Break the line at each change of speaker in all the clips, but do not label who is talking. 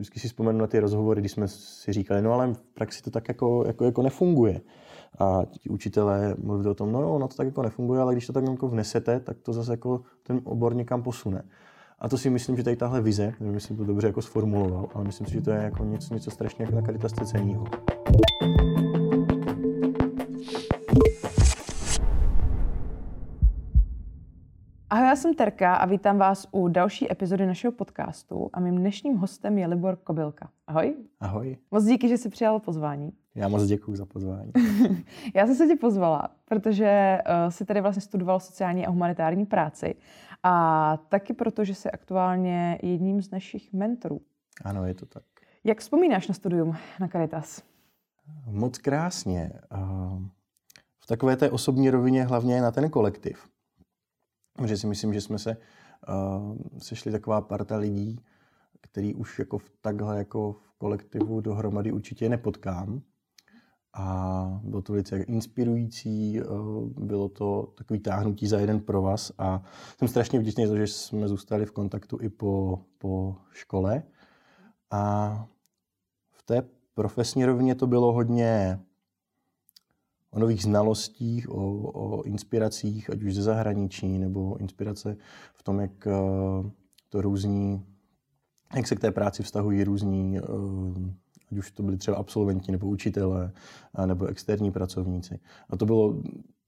vždycky si vzpomenu na ty rozhovory, kdy jsme si říkali, no ale v praxi to tak jako, jako, jako nefunguje. A ti učitelé mluvili o tom, no jo, no to tak jako nefunguje, ale když to tak jako vnesete, tak to zase jako ten obor někam posune. A to si myslím, že tady tahle vize, nevím, jestli to dobře jako sformuloval, ale myslím si, že to je jako něco, něco strašně jako na Caritasce cenního.
Ahoj, já jsem Terka a vítám vás u další epizody našeho podcastu a mým dnešním hostem je Libor Kobylka. Ahoj.
Ahoj.
Moc díky, že jsi přijal pozvání.
Já moc děkuji za pozvání.
já jsem se tě pozvala, protože uh, jsi tady vlastně studoval sociální a humanitární práci a taky proto, že jsi aktuálně jedním z našich mentorů.
Ano, je to tak.
Jak vzpomínáš na studium na Caritas?
Moc krásně. Uh, v takové té osobní rovině hlavně na ten kolektiv že si myslím, že jsme se uh, sešli taková parta lidí, který už jako v takhle jako v kolektivu dohromady určitě nepotkám. A bylo to velice inspirující, uh, bylo to takový táhnutí za jeden pro vás a jsem strašně vděčný za to, že jsme zůstali v kontaktu i po, po škole. A v té profesní rovině to bylo hodně o nových znalostích, o, o inspiracích, ať už ze zahraničí, nebo inspirace v tom, jak eh, to různí, jak se k té práci vztahují různí, eh, ať už to byli třeba absolventi, nebo učitelé, nebo externí pracovníci. A to bylo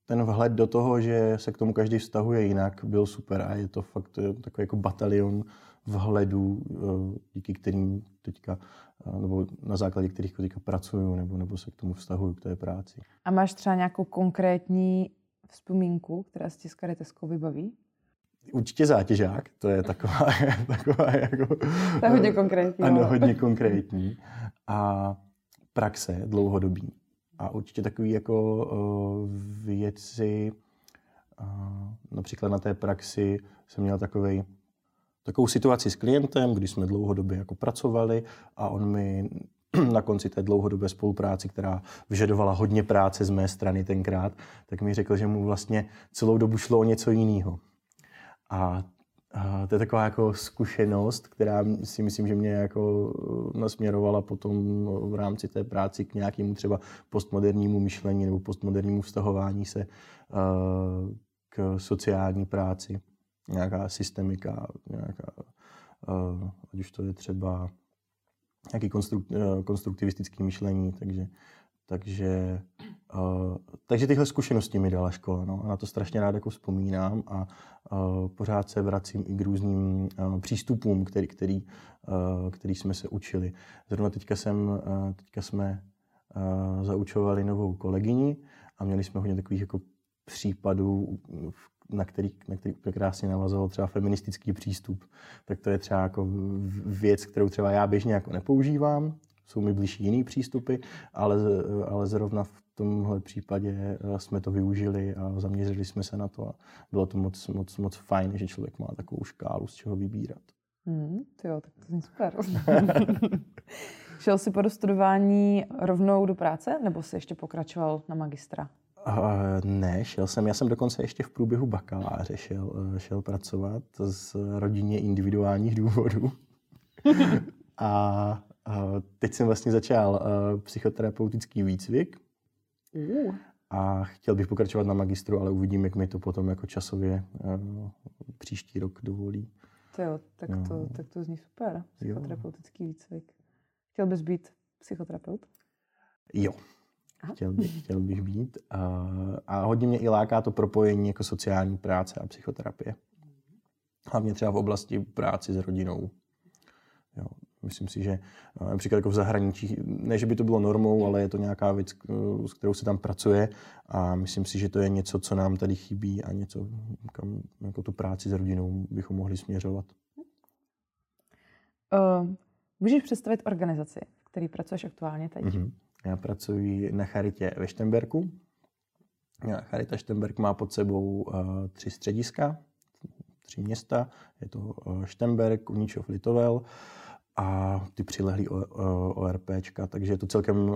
ten vhled do toho, že se k tomu každý vztahuje jinak, byl super a je to fakt takový jako batalion vhledů, eh, díky kterým teďka, eh, nebo na základě kterých teďka pracuju, nebo, nebo se k tomu vztahuju, k té práci.
A máš třeba nějakou konkrétní vzpomínku, která se ti s Kariteskou vybaví?
Určitě zátěžák, to je taková, taková jako...
To je hodně konkrétní.
Ano, hodně konkrétní. A praxe dlouhodobí. A určitě takový jako uh, věci, například na té praxi jsem měl takový takovou situaci s klientem, kdy jsme dlouhodobě jako pracovali a on mi na konci té dlouhodobé spolupráci, která vyžadovala hodně práce z mé strany tenkrát, tak mi řekl, že mu vlastně celou dobu šlo o něco jiného. A to je taková jako zkušenost, která si myslím, že mě jako nasměrovala potom v rámci té práci k nějakému třeba postmodernímu myšlení nebo postmodernímu vztahování se k sociální práci nějaká systemika, nějaká, uh, ať už to je třeba nějaký konstruk, uh, konstruktivistický myšlení, takže, takže, uh, takže tyhle zkušenosti mi dala škola. No, a na to strašně rád jako vzpomínám a uh, pořád se vracím i k různým uh, přístupům, který, který, uh, který jsme se učili. Zrovna teďka, jsem, uh, teďka jsme uh, zaučovali novou kolegyni a měli jsme hodně takových jako případů, na který, na který krásně navazoval třeba feministický přístup. Tak to je třeba jako věc, kterou třeba já běžně jako nepoužívám, jsou mi blížší jiný přístupy, ale, ale zrovna v tomhle případě eh, jsme to využili a zaměřili jsme se na to a bylo to moc, moc, moc fajn, že člověk má takovou škálu, z čeho vybírat.
Hmm, jo, tak to zní super. Šel jsi po dostudování rovnou do práce, nebo jsi ještě pokračoval na magistra?
Uh, ne, šel jsem, já jsem dokonce ještě v průběhu bakaláře šel, uh, šel pracovat z rodině individuálních důvodů. a uh, teď jsem vlastně začal uh, psychoterapeutický výcvik. Uh. A chtěl bych pokračovat na magistru, ale uvidím, jak mi to potom jako časově uh, příští rok dovolí.
To jo, tak to, no. tak to zní super. Psychoterapeutický výcvik. Chtěl bys být psychoterapeut?
Jo, chtěl bych, chtěl bych být. A, a hodně mě i láká to propojení jako sociální práce a psychoterapie. Hlavně třeba v oblasti práci s rodinou. Jo, myslím si, že například jako v zahraničí, ne, že by to bylo normou, ale je to nějaká věc, s kterou se tam pracuje a myslím si, že to je něco, co nám tady chybí a něco, kam jako tu práci s rodinou bychom mohli směřovat.
Uh, můžeš představit organizaci, v které pracuješ aktuálně teď? Uh-huh.
Já pracuji na charitě ve Štemberku. Charita Štemberk má pod sebou uh, tři střediska, tři města. Je to uh, Štemberk, Uničov, Litovel a ty přilehlý ORPčka, takže je to celkem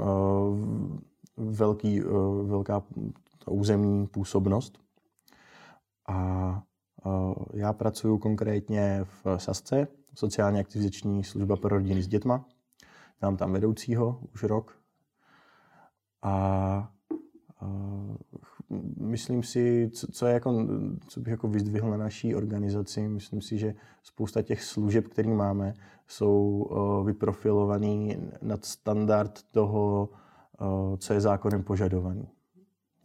velký, velká územní působnost. A já pracuji konkrétně v Sasce, sociálně aktivizační služba pro rodiny s dětma. Mám tam vedoucího už rok. A myslím si, co, co, je jako, co bych jako vyzdvihl na naší organizaci, myslím si, že spousta těch služeb, které máme, jsou vyprofilovaný nad standard toho, co je zákonem požadovaný.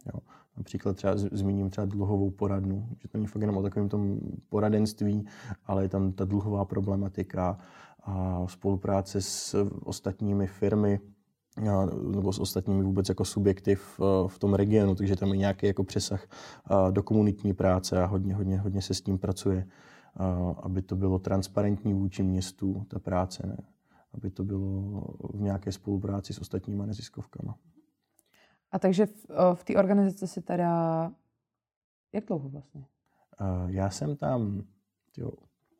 Jo. Například třeba zmíním třeba dluhovou poradnu, že to není fakt jenom o takovém tom poradenství, ale je tam ta dluhová problematika a spolupráce s ostatními firmy, nebo s ostatními vůbec jako subjekty v, v tom regionu, takže tam je nějaký jako přesah do komunitní práce a hodně, hodně, hodně se s tím pracuje, aby to bylo transparentní vůči městu, ta práce, ne? aby to bylo v nějaké spolupráci s ostatníma neziskovkama.
A takže v, v té organizaci si teda, jak dlouho vlastně?
Já jsem tam jo,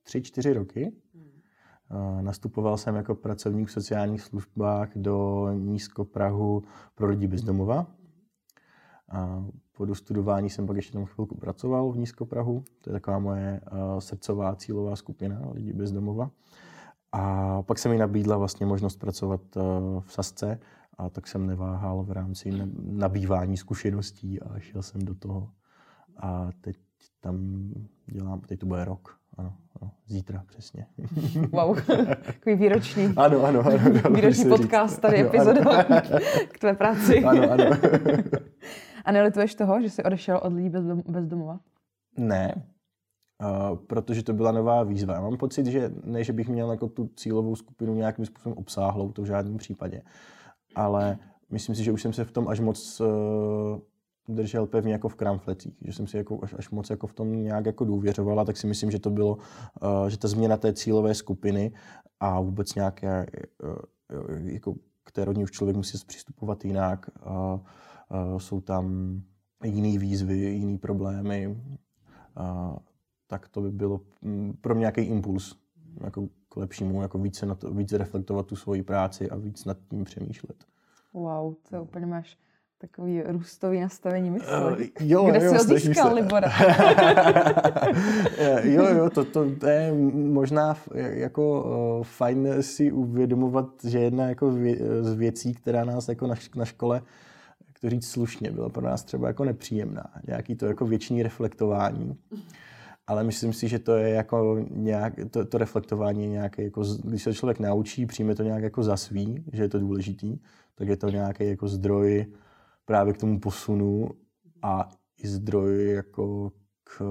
tři, čtyři roky. Nastupoval jsem jako pracovník v sociálních službách do Nízkoprahu pro lidi bezdomova. A po dostudování jsem pak ještě tam chvilku pracoval v Nízkoprahu. To je taková moje srdcová cílová skupina lidí bezdomova. A pak se mi nabídla vlastně možnost pracovat v Sasce a tak jsem neváhal v rámci nabývání zkušeností a šel jsem do toho. A teď tam dělám, teď to bude rok. Ano, ano, zítra přesně.
Wow, takový výroční.
Ano, ano, ano.
ano výroční podcast, tady ano, epizoda ano. k tvé práci.
Ano, ano.
A nelituješ toho, že jsi odešel od lidí bez, bez domova?
Ne, uh, protože to byla nová výzva. Já mám pocit, že ne, že bych měl jako tu cílovou skupinu nějakým způsobem obsáhlou, to v žádném případě. Ale myslím si, že už jsem se v tom až moc uh, držel pevně jako v kramflecích, že jsem si jako až, až moc jako v tom nějak jako důvěřovala, tak si myslím, že to bylo, uh, že ta změna té cílové skupiny a vůbec nějaké, uh, jako k té rodině už člověk musí přistupovat jinak, uh, uh, jsou tam jiné výzvy, jiné problémy, uh, tak to by bylo mm, pro mě nějaký impuls jako k lepšímu, jako více, na to, více reflektovat tu svoji práci a víc nad tím přemýšlet.
Wow, to úplně máš takový růstový nastavení mysli. Uh,
jo,
Kde
jo,
jsi ho získal, Libora?
jo, jo, to, to, to je možná jako uh, fajn si uvědomovat, že jedna jako vě, z věcí, která nás jako na, na škole, to říct slušně, byla pro nás třeba jako nepříjemná. Nějaký to jako věční reflektování. Ale myslím si, že to je jako nějak, to, to reflektování je nějaké, jako, když se člověk naučí, přijme to nějak jako za svý, že je to důležitý, tak je to nějaký jako zdroj právě k tomu posunu a i zdroj jako k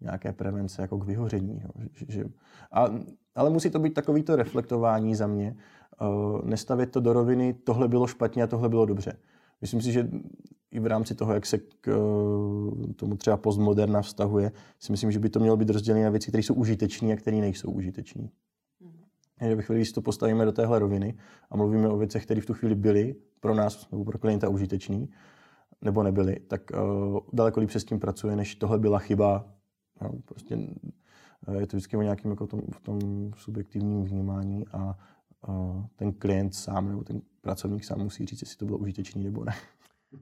nějaké prevence, jako k vyhoření. Jo. Že, a, ale musí to být takovýto reflektování za mě. Uh, nestavět to do roviny, tohle bylo špatně a tohle bylo dobře. Myslím si, že i v rámci toho, jak se k uh, tomu třeba postmoderna vztahuje, si myslím, že by to mělo být rozdělené na věci, které jsou užitečné a které nejsou užitečné. Že ve chvíli, když to postavíme do téhle roviny a mluvíme o věcech, které v tu chvíli byly pro nás nebo pro klienta užitečný, nebo nebyly, tak uh, daleko líp se s tím pracuje, než tohle byla chyba. No, prostě uh, je to vždycky o nějakém jako tom, v tom subjektivním vnímání a uh, ten klient sám nebo ten pracovník sám musí říct, jestli to bylo užitečný nebo ne.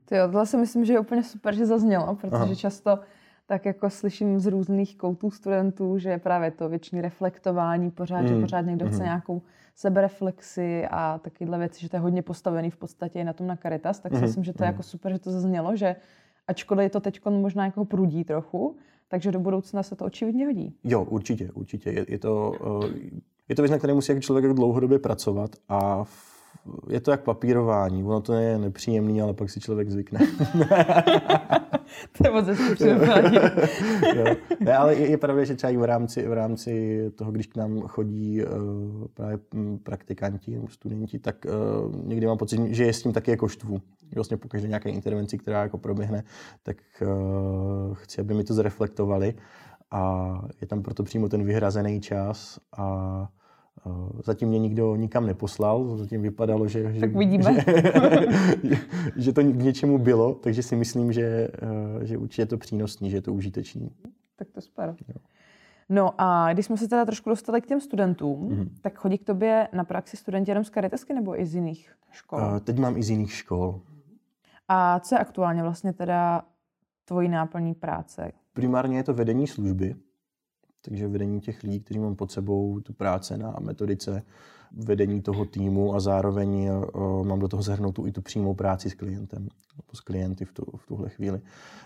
To jo, tohle si myslím, že je úplně super, že zaznělo, protože Aha. často tak jako slyším z různých koutů studentů, že je právě to větší reflektování, pořád, mm. že pořád někdo mm. chce nějakou sebereflexi a takovéhle věci, že to je hodně postavený v podstatě i na tom na Caritas, tak si mhm, myslím, že to je mm. jako super, že to zaznělo, že ačkoliv je to teď možná jako prudí trochu, takže do budoucna se to očividně hodí.
Jo, určitě, určitě. Je, je to, uh, je to věc, na které musí jako člověk dlouhodobě pracovat a je to jak papírování. Ono to je nepříjemný, ale pak si člověk zvykne.
to je moc
ne, ale je, je pravda, že třeba i v rámci, v rámci toho, když k nám chodí uh, právě hm, praktikanti nebo studenti, tak uh, někdy mám pocit, že je s tím taky jako štvu. Vlastně po každé nějaké intervenci, která jako proběhne, tak uh, chci, aby mi to zreflektovali a je tam proto přímo ten vyhrazený čas a Zatím mě nikdo nikam neposlal, zatím vypadalo, že,
tak že, vidíme.
že, že to k něčemu bylo, takže si myslím, že, eh, že určitě je to přínosný, že je to užitečný.
Tak to super. Jo. No a když jsme se teda trošku dostali k těm studentům, mm-hmm. tak chodí k tobě na praxi studenti jenom z Caritasky nebo i z jiných škol? Uh,
teď mám i z jiných škol.
A co je aktuálně vlastně teda tvojí náplní práce?
Primárně je to vedení služby, takže vedení těch lidí, kteří mám pod sebou, tu práce na metodice, vedení toho týmu a zároveň uh, mám do toho zahrnout i tu přímou práci s klientem, nebo s klienty v, tu, v tuhle chvíli.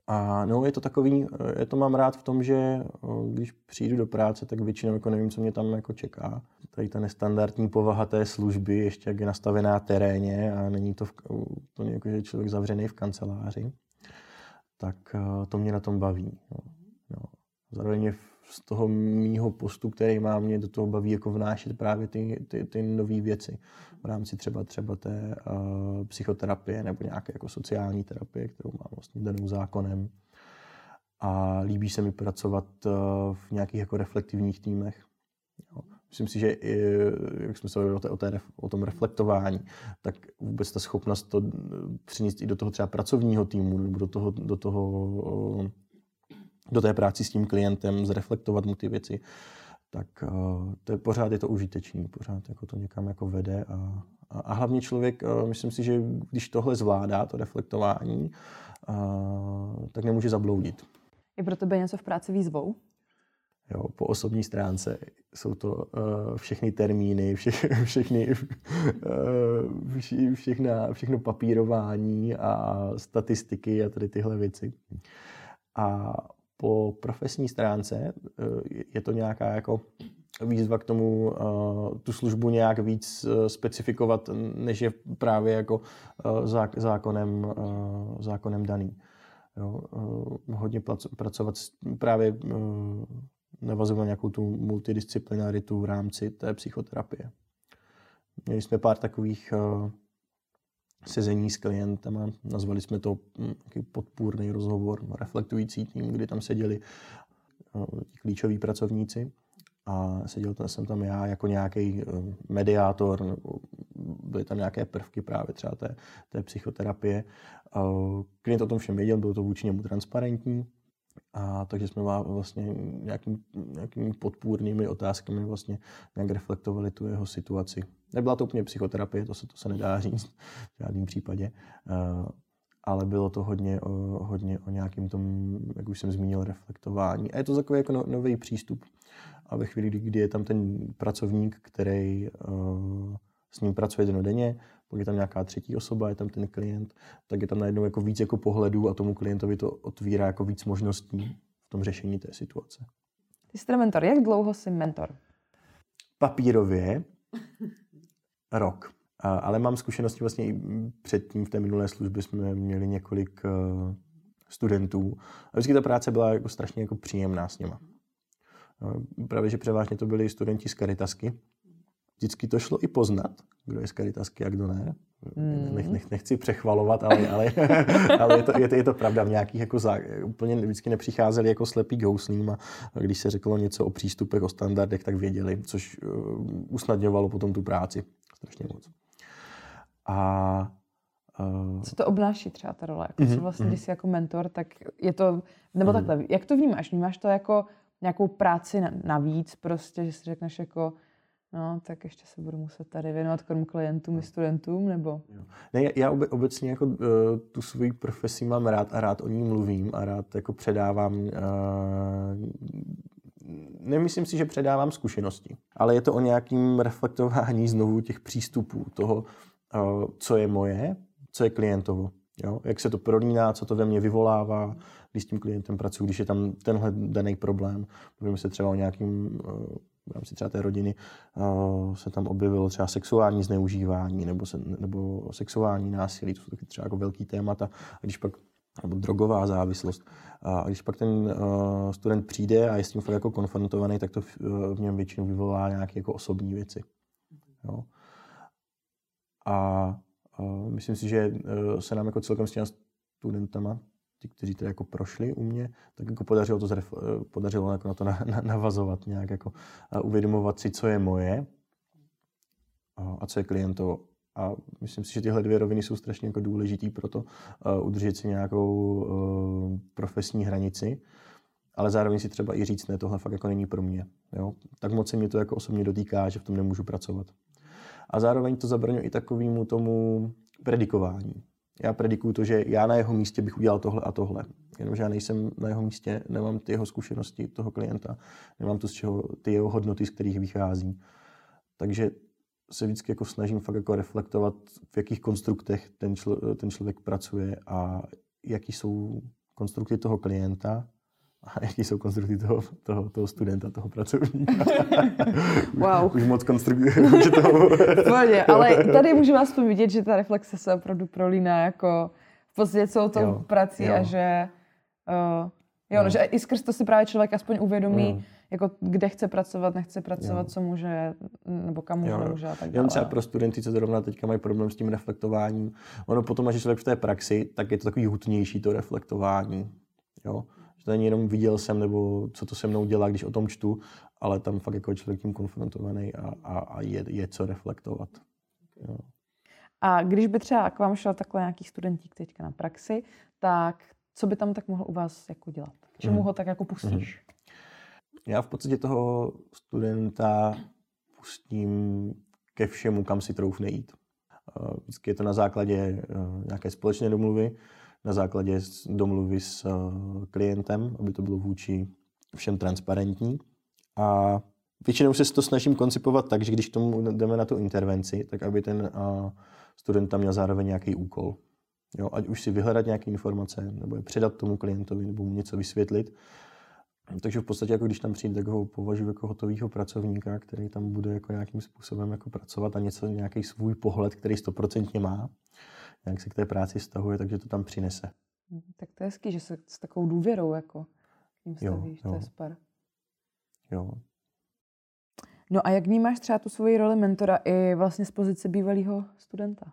A no, je to takový, je to mám rád v tom, že uh, když přijdu do práce, tak většinou jako nevím, co mě tam jako čeká. Tady ta nestandardní povaha té služby, ještě jak je nastavená teréně a není to v, to jako, že člověk zavřený v kanceláři, tak uh, to mě na tom baví. No. No. Zároveň je z toho mýho postu, který mám, mě do toho baví jako vnášet právě ty, ty, ty nové věci v rámci třeba třeba té uh, psychoterapie nebo nějaké jako sociální terapie, kterou mám vlastně danou zákonem. A líbí se mi pracovat uh, v nějakých jako reflektivních týmech. Jo. Myslím si, že i, jak jsme se o, té, o, té, o tom reflektování, tak vůbec ta schopnost to přinést i do toho třeba pracovního týmu nebo do toho, do toho uh, do té práci s tím klientem, zreflektovat mu ty věci, tak uh, to je, pořád je to užitečný, pořád jako to někam jako vede a, a, a hlavně člověk, uh, myslím si, že když tohle zvládá, to reflektování, uh, tak nemůže zabloudit.
Je pro tebe něco v práci výzvou?
Jo, po osobní stránce jsou to uh, všechny termíny, vše, všechny, uh, vše, všechna, všechno papírování a statistiky a tady tyhle věci. A po profesní stránce eh, je to nějaká jako výzva k tomu eh, tu službu nějak víc eh, specifikovat, než je právě jako zákonem, zákonem daný. Jo, hodně pracovat právě navazovat nějakou tu multidisciplinaritu v rámci té psychoterapie. Měli jsme pár takových sezení s klientama. Nazvali jsme to hm, podpůrný rozhovor, reflektující tým, kdy tam seděli ti klíčoví pracovníci a seděl jsem tam já jako nějaký eh, mediátor, byly tam nějaké prvky právě třeba té, té psychoterapie. Klient o tom všem věděl, bylo to vůči němu transparentní, a takže jsme vlastně nějakým, nějakými podpůrnými otázkami vlastně nějak reflektovali tu jeho situaci. Nebyla to úplně psychoterapie, to se, to se nedá říct v žádném případě, uh, ale bylo to hodně o, hodně o nějakým tom, jak už jsem zmínil, reflektování. A je to takový jako no, nový přístup. A ve chvíli, kdy je tam ten pracovník, který uh, s ním pracuje denodenně, pak je tam nějaká třetí osoba, je tam ten klient, tak je tam najednou jako víc jako pohledů a tomu klientovi to otvírá jako víc možností v tom řešení té situace.
Ty jsi mentor. Jak dlouho jsi mentor?
Papírově rok. Ale mám zkušenosti vlastně i předtím v té minulé službě jsme měli několik eh, studentů. A vždycky ta práce byla jako strašně jako příjemná s nima. Právě, že převážně to byli studenti z Caritasky, vždycky to šlo i poznat, kdo je z Caritasky a kdo ne. Mm. Nech, nech, nechci přechvalovat, ale, ale, ale je, to, je, to, je to pravda. V nějakých jako zá, úplně vždycky nepřicházeli jako slepý k houslím a když se řeklo něco o přístupech, o standardech, tak věděli, což uh, usnadňovalo potom tu práci strašně moc. A
Uh... Co to obnáší třeba ta role? Jako mm-hmm, vlastně, mm-hmm. když jsi jako mentor, tak je to, nebo mm-hmm. takhle, jak to vnímáš? Vnímáš to jako nějakou práci navíc prostě, že si řekneš jako, No, tak ještě se budu muset tady věnovat krom klientům i studentům, nebo?
Ne, já obecně jako uh, tu svoji profesi mám rád a rád o ní mluvím a rád jako předávám uh, nemyslím si, že předávám zkušenosti, ale je to o nějakým reflektování znovu těch přístupů, toho, uh, co je moje, co je klientovo. Jo? Jak se to prolíná, co to ve mně vyvolává, když s tím klientem pracuji, když je tam tenhle daný problém. Mluvíme se třeba o nějakým v rámci třeba té rodiny se tam objevilo třeba sexuální zneužívání nebo, se, nebo sexuální násilí, to jsou taky třeba jako velký témata. A když pak nebo drogová závislost. A když pak ten student přijde a je s tím fakt jako konfrontovaný, tak to v, v něm většinou vyvolá nějaké jako osobní věci. Jo. A myslím si, že uh, se nám jako celkem s těmi studentama ti, kteří to jako prošli u mě, tak jako podařilo, to zref, eh, podařilo jako na to na, na, navazovat nějak, jako a uvědomovat si, co je moje a, a co je klientovo. A myslím si, že tyhle dvě roviny jsou strašně jako důležitý pro to uh, udržet si nějakou uh, profesní hranici, ale zároveň si třeba i říct, ne, tohle fakt jako není pro mě. Jo? Tak moc se mě to jako osobně dotýká, že v tom nemůžu pracovat. A zároveň to zabraňuje i takovému tomu predikování já predikuju to, že já na jeho místě bych udělal tohle a tohle. jenomže já nejsem na jeho místě, nemám ty jeho zkušenosti toho klienta, nemám to z čeho, ty jeho hodnoty, z kterých vychází. Takže se vždycky jako snažím fakt jako reflektovat, v jakých konstruktech ten, člo, ten člověk pracuje a jaký jsou konstrukty toho klienta a jaký jsou konstrukty toho, toho, toho studenta, toho pracovníka.
Wow.
Už moc konstruktů.
Pohodě, ale tady můžeme aspoň vidět, že ta reflexe se opravdu prolíná jako v podstatě celou tou jo, prací jo. a že uh, jo, no. že i skrz to si právě člověk aspoň uvědomí, mm. jako kde chce pracovat, nechce pracovat, jo. co může, nebo kam může, jo. nemůže a tak dále.
Jenom třeba pro studenty, co zrovna teďka mají problém s tím reflektováním. Ono potom, až člověk v té praxi, tak je to takový hutnější to reflektování. Jo? Že to není jenom viděl jsem, nebo co to se mnou dělá, když o tom čtu, ale tam fakt jako člověk tím konfrontovaný a, a, a je, je co reflektovat. Jo.
A když by třeba k vám šel takhle nějaký studentík teďka na praxi, tak co by tam tak mohl u vás jako dělat? K čemu mm. ho tak jako pustíš? Mm.
Já v podstatě toho studenta pustím ke všemu, kam si troufne jít. Eh, vždycky je to na základě eh, nějaké společné domluvy, na základě domluvy s eh, klientem, aby to bylo vůči všem transparentní. A většinou se to snažím koncipovat tak, že když k tomu jdeme na tu intervenci, tak aby ten student tam měl zároveň nějaký úkol. Jo, ať už si vyhledat nějaké informace, nebo je předat tomu klientovi, nebo mu něco vysvětlit. Takže v podstatě, jako když tam přijde, tak ho považuji jako hotového pracovníka, který tam bude jako nějakým způsobem jako pracovat a něco, nějaký svůj pohled, který stoprocentně má, nějak se k té práci stahuje, takže to tam přinese.
Mhm, tak to je hezký, že se s takovou důvěrou jako tím stavíš, jo, jo. to je super.
Jo.
No a jak vnímáš třeba tu svoji roli mentora i vlastně z pozice bývalého studenta?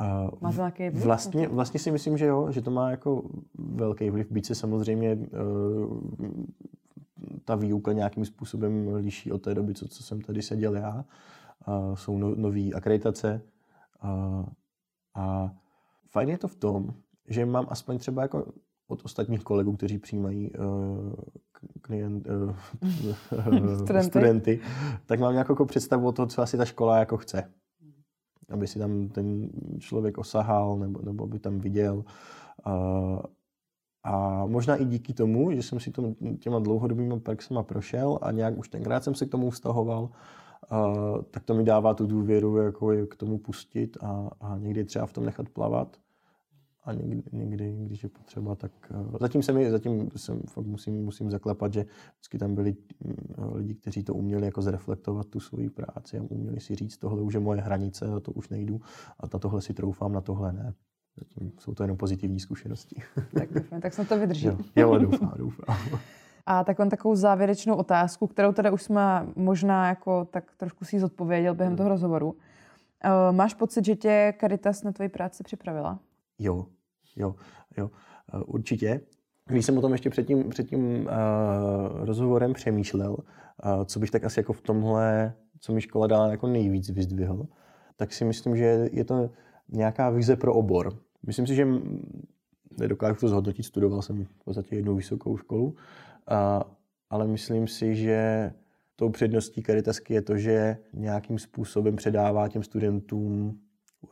Uh, má to nějaký
vliv? Vlastně, vlastně si myslím, že jo, že to má jako velký vliv. Byť se samozřejmě uh, ta výuka nějakým způsobem liší od té doby, co, co jsem tady seděl já. Uh, jsou no, nové akreditace uh, a fajn je to v tom, že mám aspoň třeba jako od ostatních kolegů, kteří přijímají uh, klient, uh, studenty. studenty, tak mám nějakou jako představu o toho, co asi ta škola jako chce aby si tam ten člověk osahal nebo, nebo by tam viděl. A, a možná i díky tomu, že jsem si to těma dlouhodobými praxema prošel a nějak už tenkrát jsem se k tomu vztahoval, a, tak to mi dává tu důvěru, jako je k tomu pustit a, a někdy třeba v tom nechat plavat a někdy, někdy, když je potřeba, tak uh, zatím se mi, zatím jsem fakt musím, musím zaklepat, že vždycky tam byli uh, lidi, kteří to uměli jako zreflektovat tu svoji práci a uměli si říct, tohle už je moje hranice, a to už nejdu a na tohle si troufám, na tohle ne. Zatím jsou to jenom pozitivní zkušenosti.
Tak, tak se to vydrží.
Jo, jo doufám, doufám.
A tak takovou závěrečnou otázku, kterou teda už jsme možná jako tak trošku si zodpověděl během toho rozhovoru. Uh, máš pocit, že tě Caritas na tvoji práci připravila?
Jo, jo, jo, eh, určitě. Když jsem o tom ještě před tím, před tím uh, rozhovorem přemýšlel, uh, co bych tak asi jako v tomhle, co mi škola dala jako nejvíc vyzdvihl, tak si myslím, že je to nějaká vize pro obor. Myslím si, že nedokážu to zhodnotit, studoval jsem v podstatě jednu vysokou školu, uh, ale myslím si, že tou předností Caritasky je to, že nějakým způsobem předává těm studentům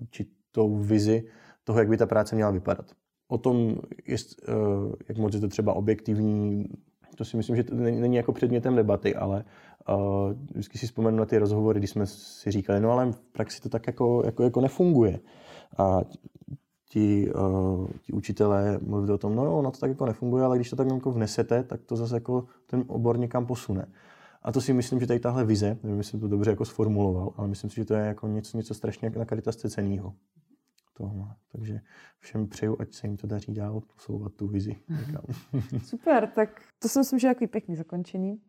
určitou vizi toho, jak by ta práce měla vypadat. O tom, jest, eh, jak moc je to třeba objektivní, to si myslím, že to není jako předmětem debaty, ale uh, vždycky si vzpomenu na ty rozhovory, kdy jsme si říkali, no ale v praxi to tak jako, jako, jako nefunguje. A ti, uh, ti učitelé mluvili o tom, no jo, no to tak jako nefunguje, ale když to tak jako vnesete, tak to zase jako ten obor někam posune. A to si myslím, že tady tahle vize, nevím, jestli to dobře jako sformuloval, ale myslím si, že to je jako něco, něco strašně na Caritasce cenýho tohle. Takže všem přeju, ať se jim to daří dál posouvat tu vizi.
Super, tak to si myslím, že je takový pěkný zakončení.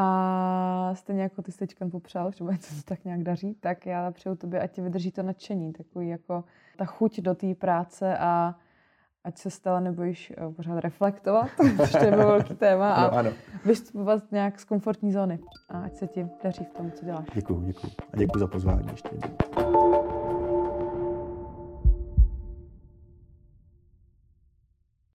A stejně jako ty jsi teď popřál, že se to tak nějak daří, tak já přeju tobě, ať ti vydrží to nadšení, takový jako ta chuť do té práce a ať se stále nebojíš eh, pořád reflektovat, což to je velký téma, a no, ano. vystupovat nějak z komfortní zóny. A ať se ti daří v tom, co děláš.
Děkuji, děkuji. A děkuji za pozvání ještě.